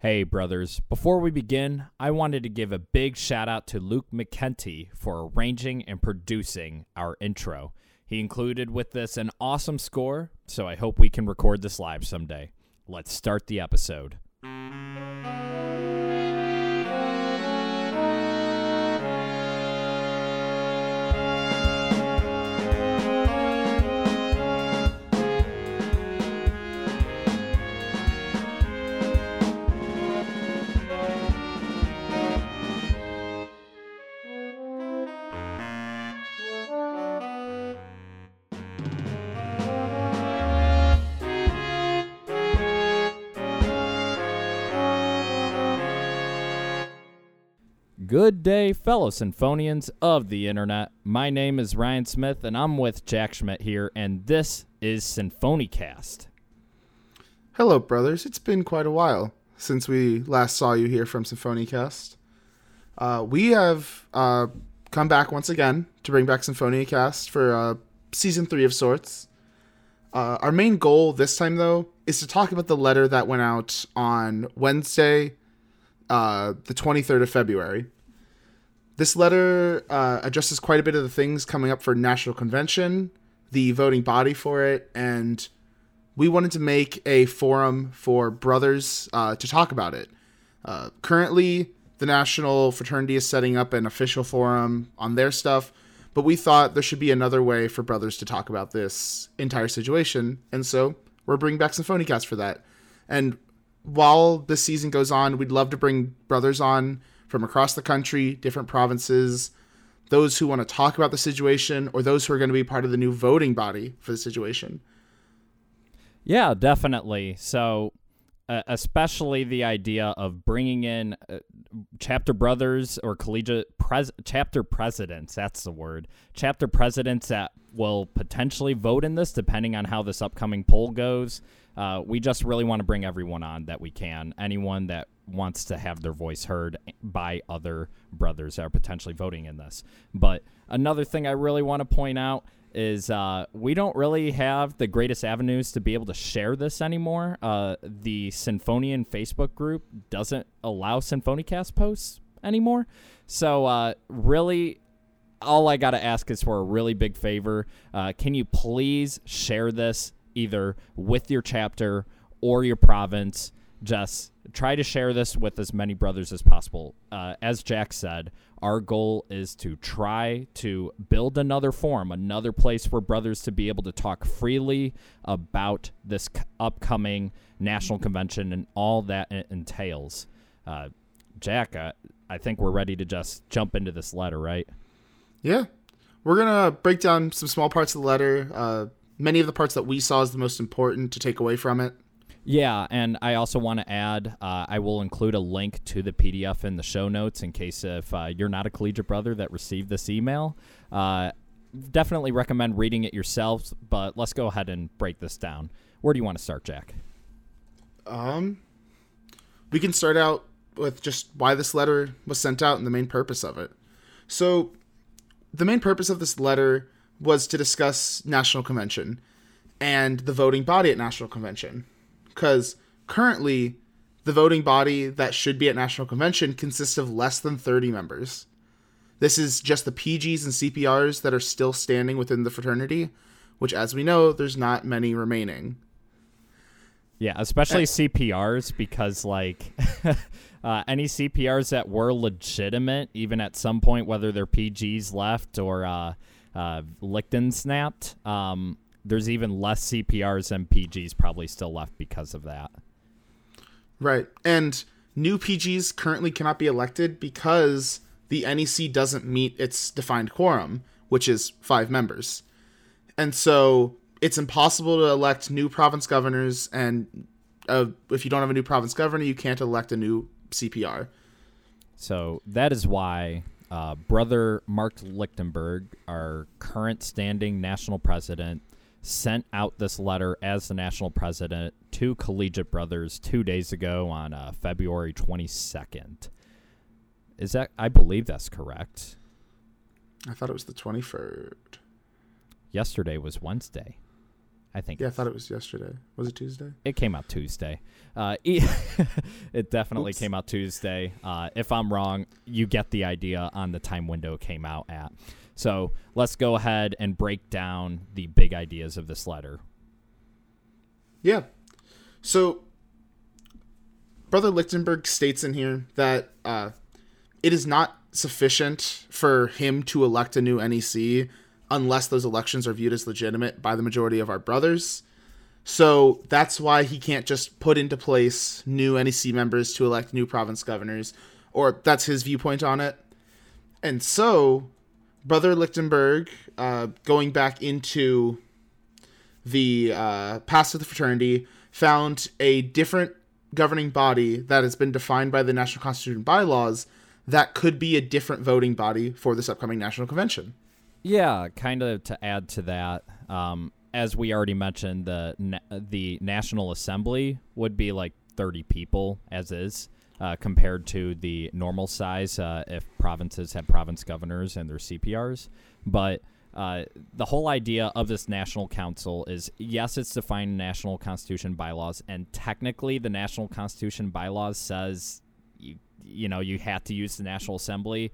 Hey, brothers. Before we begin, I wanted to give a big shout out to Luke McKenty for arranging and producing our intro. He included with this an awesome score, so I hope we can record this live someday. Let's start the episode. Good day, fellow Sinfonians of the internet. My name is Ryan Smith, and I'm with Jack Schmidt here, and this is Sinfonicast. Hello, brothers. It's been quite a while since we last saw you here from Sinfonicast. Uh, we have uh, come back once again to bring back Sinfonicast for uh, season three of sorts. Uh, our main goal this time, though, is to talk about the letter that went out on Wednesday, uh, the 23rd of February. This letter uh, addresses quite a bit of the things coming up for National Convention, the voting body for it, and we wanted to make a forum for brothers uh, to talk about it. Uh, currently, the National Fraternity is setting up an official forum on their stuff, but we thought there should be another way for brothers to talk about this entire situation, and so we're bringing back Sinfonicast for that. And while this season goes on, we'd love to bring brothers on from across the country, different provinces, those who want to talk about the situation, or those who are going to be part of the new voting body for the situation. Yeah, definitely. So, uh, especially the idea of bringing in uh, chapter brothers or collegiate pres- chapter presidents. That's the word. Chapter presidents that will potentially vote in this, depending on how this upcoming poll goes. Uh, we just really want to bring everyone on that we can. Anyone that wants to have their voice heard by other brothers that are potentially voting in this. But another thing I really want to point out is uh, we don't really have the greatest avenues to be able to share this anymore. Uh, the Sinfonian Facebook group doesn't allow Sinfonicast posts anymore. So, uh, really, all I got to ask is for a really big favor. Uh, can you please share this either with your chapter or your province? Just try to share this with as many brothers as possible. Uh, as Jack said, our goal is to try to build another forum, another place for brothers to be able to talk freely about this c- upcoming national convention and all that it entails. Uh, Jack, uh, I think we're ready to just jump into this letter, right? Yeah. We're going to break down some small parts of the letter, uh, many of the parts that we saw as the most important to take away from it. Yeah, and I also want to add, uh, I will include a link to the PDF in the show notes in case if uh, you're not a collegiate brother that received this email. Uh, definitely recommend reading it yourselves, but let's go ahead and break this down. Where do you want to start, Jack? Um, we can start out with just why this letter was sent out and the main purpose of it. So, the main purpose of this letter was to discuss National Convention and the voting body at National Convention. Because currently, the voting body that should be at National Convention consists of less than 30 members. This is just the PGs and CPRs that are still standing within the fraternity, which, as we know, there's not many remaining. Yeah, especially CPRs because like uh, any CPRs that were legitimate, even at some point, whether they're PGs left or uh, uh, Lichten snapped, um, there's even less CPRs and PGs probably still left because of that. Right, and new PGs currently cannot be elected because the NEC doesn't meet its defined quorum, which is five members, and so it's impossible to elect new province governors, and uh, if you don't have a new province governor, you can't elect a new CPR. So that is why uh, brother Mark Lichtenberg, our current standing national president, sent out this letter as the national president to Collegiate Brothers two days ago on uh, February 22nd. Is that, I believe that's correct. I thought it was the 23rd. Yesterday was Wednesday. I think. Yeah, I thought it was yesterday. Was it Tuesday? It came out Tuesday. Uh, it definitely Oops. came out Tuesday. Uh, if I'm wrong, you get the idea on the time window it came out at. So let's go ahead and break down the big ideas of this letter. Yeah. So, Brother Lichtenberg states in here that uh, it is not sufficient for him to elect a new NEC unless those elections are viewed as legitimate by the majority of our brothers. So that's why he can't just put into place new NEC members to elect new province governors, or that's his viewpoint on it. And so, Brother Lichtenberg, uh, going back into the uh, past of the fraternity, found a different governing body that has been defined by the National Constitution bylaws that could be a different voting body for this upcoming National Convention. Yeah, kind of to add to that, um, as we already mentioned, the the National Assembly would be like 30 people as is, uh, compared to the normal size uh, if provinces had province governors and their CPRs. But uh, the whole idea of this national council is yes, it's defined in national constitution bylaws, and technically, the national constitution bylaws says you you know you have to use the National Assembly.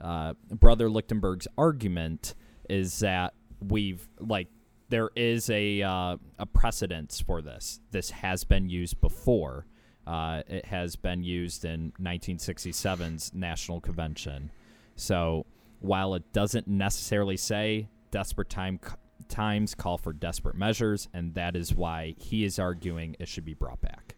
Uh, Brother Lichtenberg's argument is that we've like there is a uh, a precedence for this. This has been used before. Uh, it has been used in 1967's National Convention. So while it doesn't necessarily say desperate time times call for desperate measures, and that is why he is arguing it should be brought back.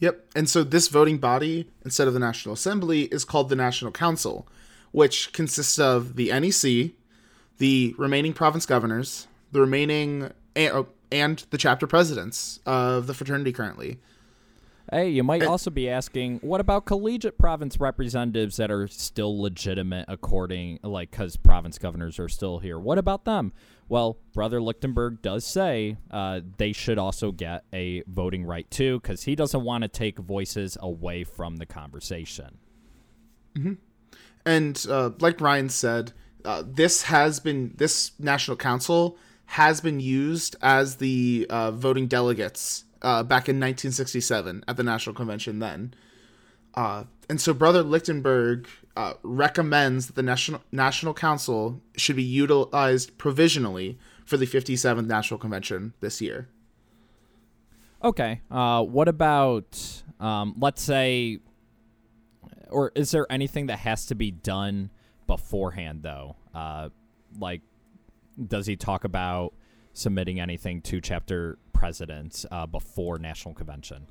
Yep. And so this voting body, instead of the National Assembly, is called the National Council, which consists of the NEC, the remaining province governors, the remaining and, and the chapter presidents of the fraternity currently. Hey, you might also be asking, what about collegiate province representatives that are still legitimate according, like, because province governors are still here? What about them? Well, Brother Lichtenberg does say uh, they should also get a voting right too, because he doesn't want to take voices away from the conversation. And uh, like Ryan said, uh, this has been this national council has been used as the uh, voting delegates uh, back in 1967 at the national convention. Then, uh, and so Brother Lichtenberg uh, recommends that the national national council should be utilized provisionally for the 57th national convention this year. Okay. Uh, what about, um, let's say, or is there anything that has to be done beforehand, though? Uh, like, does he talk about submitting anything to chapter presidents uh, before national convention?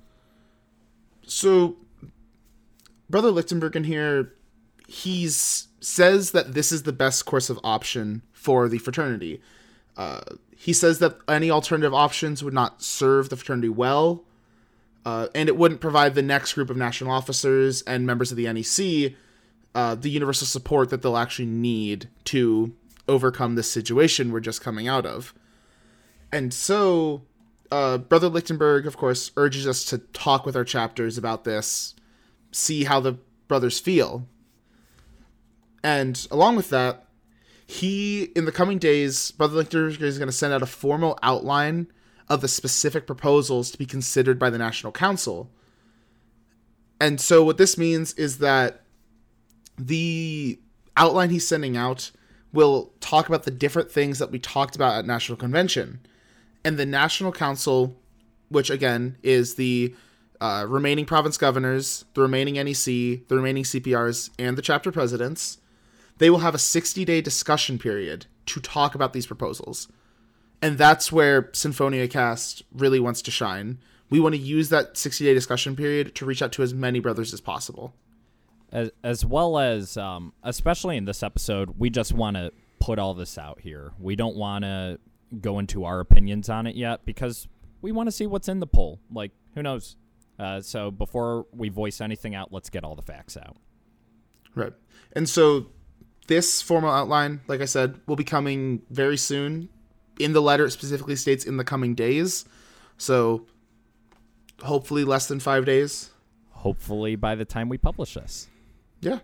So, Brother Lichtenberg in here, he says that this is the best course of option for the fraternity. Uh, he says that any alternative options would not serve the fraternity well, uh, and it wouldn't provide the next group of national officers and members of the NEC uh, the universal support that they'll actually need to overcome this situation we're just coming out of. And so, uh, Brother Lichtenberg, of course, urges us to talk with our chapters about this, see how the brothers feel. And along with that, he, in the coming days, Brother Lichtenberg is going to send out a formal outline of the specific proposals to be considered by the National Council. And so, what this means is that the outline he's sending out will talk about the different things that we talked about at National Convention. And the National Council, which again is the uh, remaining province governors, the remaining NEC, the remaining CPRs, and the chapter presidents, they will have a 60 day discussion period to talk about these proposals. And that's where Sinfonia Cast really wants to shine. We want to use that 60 day discussion period to reach out to as many brothers as possible as as well as um, especially in this episode, we just want to put all this out here. We don't want to go into our opinions on it yet because we want to see what's in the poll. Like, who knows? Uh, so before we voice anything out, let's get all the facts out. Right. And so this formal outline, like I said, will be coming very soon. In the letter, it specifically states in the coming days. So hopefully less than five days. Hopefully, by the time we publish this. Yeah.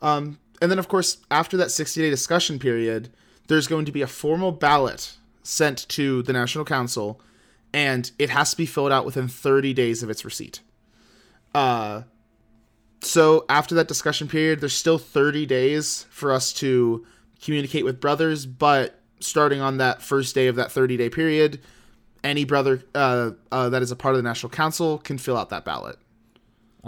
Um, and then, of course, after that 60 day discussion period, there's going to be a formal ballot sent to the National Council, and it has to be filled out within 30 days of its receipt. Uh, so after that discussion period, there's still 30 days for us to communicate with brothers, but starting on that first day of that 30 day period, any brother uh, uh, that is a part of the National Council can fill out that ballot.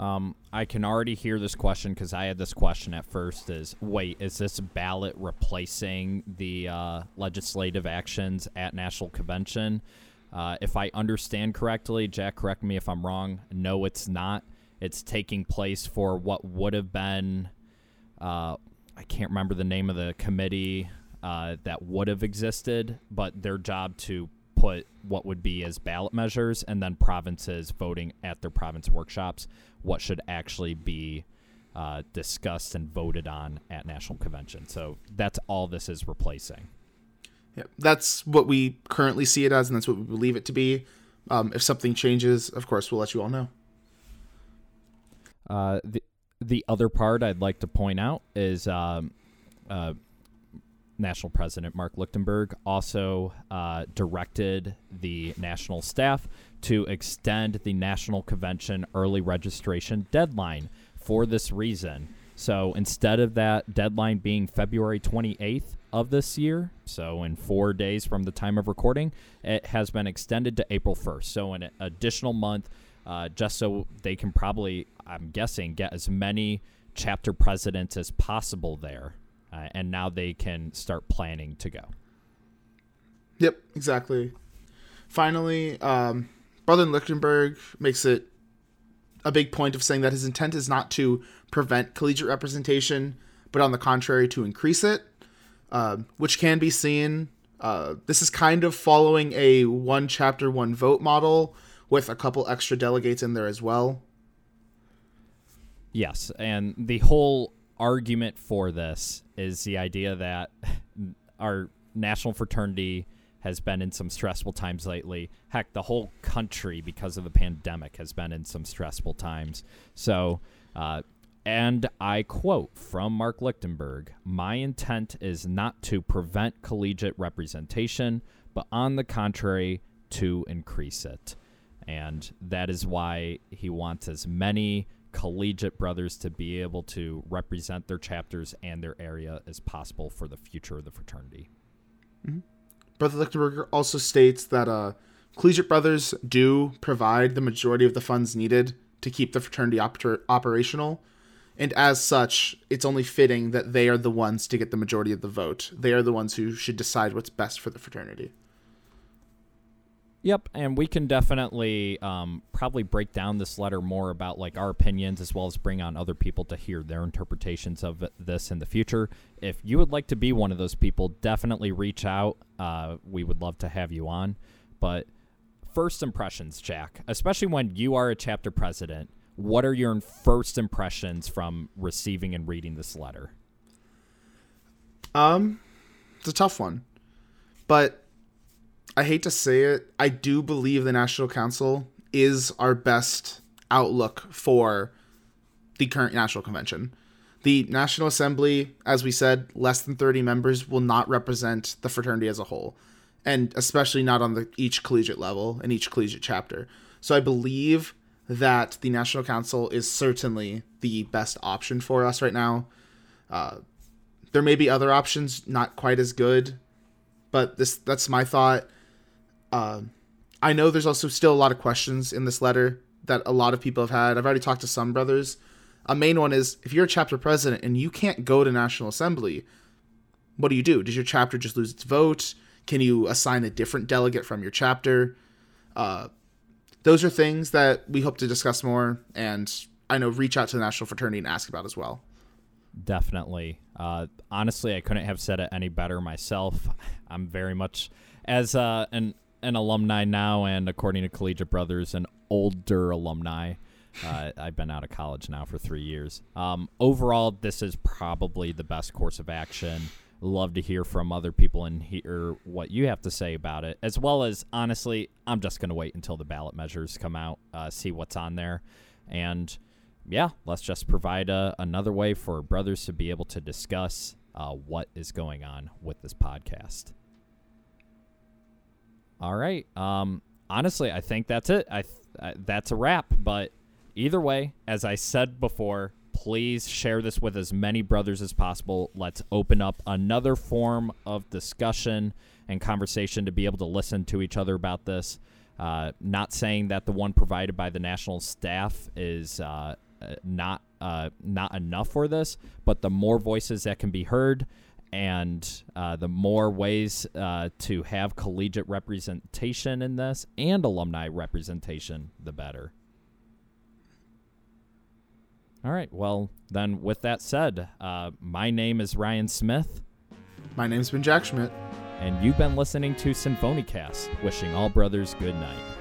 Um, I can already hear this question because I had this question at first: is wait, is this ballot replacing the uh, legislative actions at National Convention? Uh, if I understand correctly, Jack, correct me if I'm wrong. No, it's not. It's taking place for what would have been. Uh, I can't remember the name of the committee uh, that would have existed, but their job to put what would be as ballot measures and then provinces voting at their province workshops what should actually be uh, discussed and voted on at national convention. So that's all this is replacing. Yeah, that's what we currently see it as, and that's what we believe it to be. Um, if something changes, of course, we'll let you all know. Uh, the the other part I'd like to point out is um, uh, National President Mark Lichtenberg also uh, directed the national staff to extend the National Convention early registration deadline for this reason. So instead of that deadline being February 28th of this year, so in four days from the time of recording, it has been extended to April 1st. So an additional month, uh, just so they can probably, I'm guessing, get as many chapter presidents as possible there. Uh, and now they can start planning to go. Yep, exactly. Finally, um, Brother Lichtenberg makes it a big point of saying that his intent is not to prevent collegiate representation, but on the contrary, to increase it, uh, which can be seen. Uh, this is kind of following a one chapter, one vote model with a couple extra delegates in there as well. Yes, and the whole argument for this is the idea that our national fraternity has been in some stressful times lately. Heck, the whole country, because of the pandemic, has been in some stressful times. So, uh, and I quote from Mark Lichtenberg My intent is not to prevent collegiate representation, but on the contrary, to increase it. And that is why he wants as many collegiate brothers to be able to represent their chapters and their area as possible for the future of the fraternity. Mm-hmm. Brother Lichtenberger also states that uh, collegiate brothers do provide the majority of the funds needed to keep the fraternity op- operational. And as such, it's only fitting that they are the ones to get the majority of the vote. They are the ones who should decide what's best for the fraternity. Yep, and we can definitely um, probably break down this letter more about like our opinions as well as bring on other people to hear their interpretations of this in the future. If you would like to be one of those people, definitely reach out. Uh, we would love to have you on. But first impressions, Jack, especially when you are a chapter president, what are your first impressions from receiving and reading this letter? Um, it's a tough one, but I hate to say it, I do believe the National Council is our best outlook for the current National Convention. The National Assembly, as we said, less than 30 members will not represent the fraternity as a whole, and especially not on the each collegiate level and each collegiate chapter. So I believe that the National Council is certainly the best option for us right now. Uh, there may be other options not quite as good, but this that's my thought. Uh, I know there's also still a lot of questions in this letter that a lot of people have had. I've already talked to some brothers. A main one is if you're a chapter president and you can't go to National Assembly, what do you do? Does your chapter just lose its vote? Can you assign a different delegate from your chapter? Uh, those are things that we hope to discuss more, and I know reach out to the National Fraternity and ask about as well. Definitely. Uh, honestly, I couldn't have said it any better myself. I'm very much as uh, an an alumni now, and according to Collegiate Brothers, an older alumni. Uh, I've been out of college now for three years. Um, overall, this is probably the best course of action. Love to hear from other people and hear what you have to say about it, as well as honestly, I'm just going to wait until the ballot measures come out, uh, see what's on there, and yeah, let's just provide a, another way for brothers to be able to discuss uh, what is going on with this podcast. All right. Um, honestly, I think that's it. I, th- I that's a wrap. But either way, as I said before, please share this with as many brothers as possible. Let's open up another form of discussion and conversation to be able to listen to each other about this. Uh, not saying that the one provided by the national staff is uh, uh not uh, not enough for this, but the more voices that can be heard and uh, the more ways uh, to have collegiate representation in this and alumni representation, the better. All right. Well, then, with that said, uh, my name is Ryan Smith. My name's been Jack Schmidt. And you've been listening to Sinfonicast, wishing all brothers good night.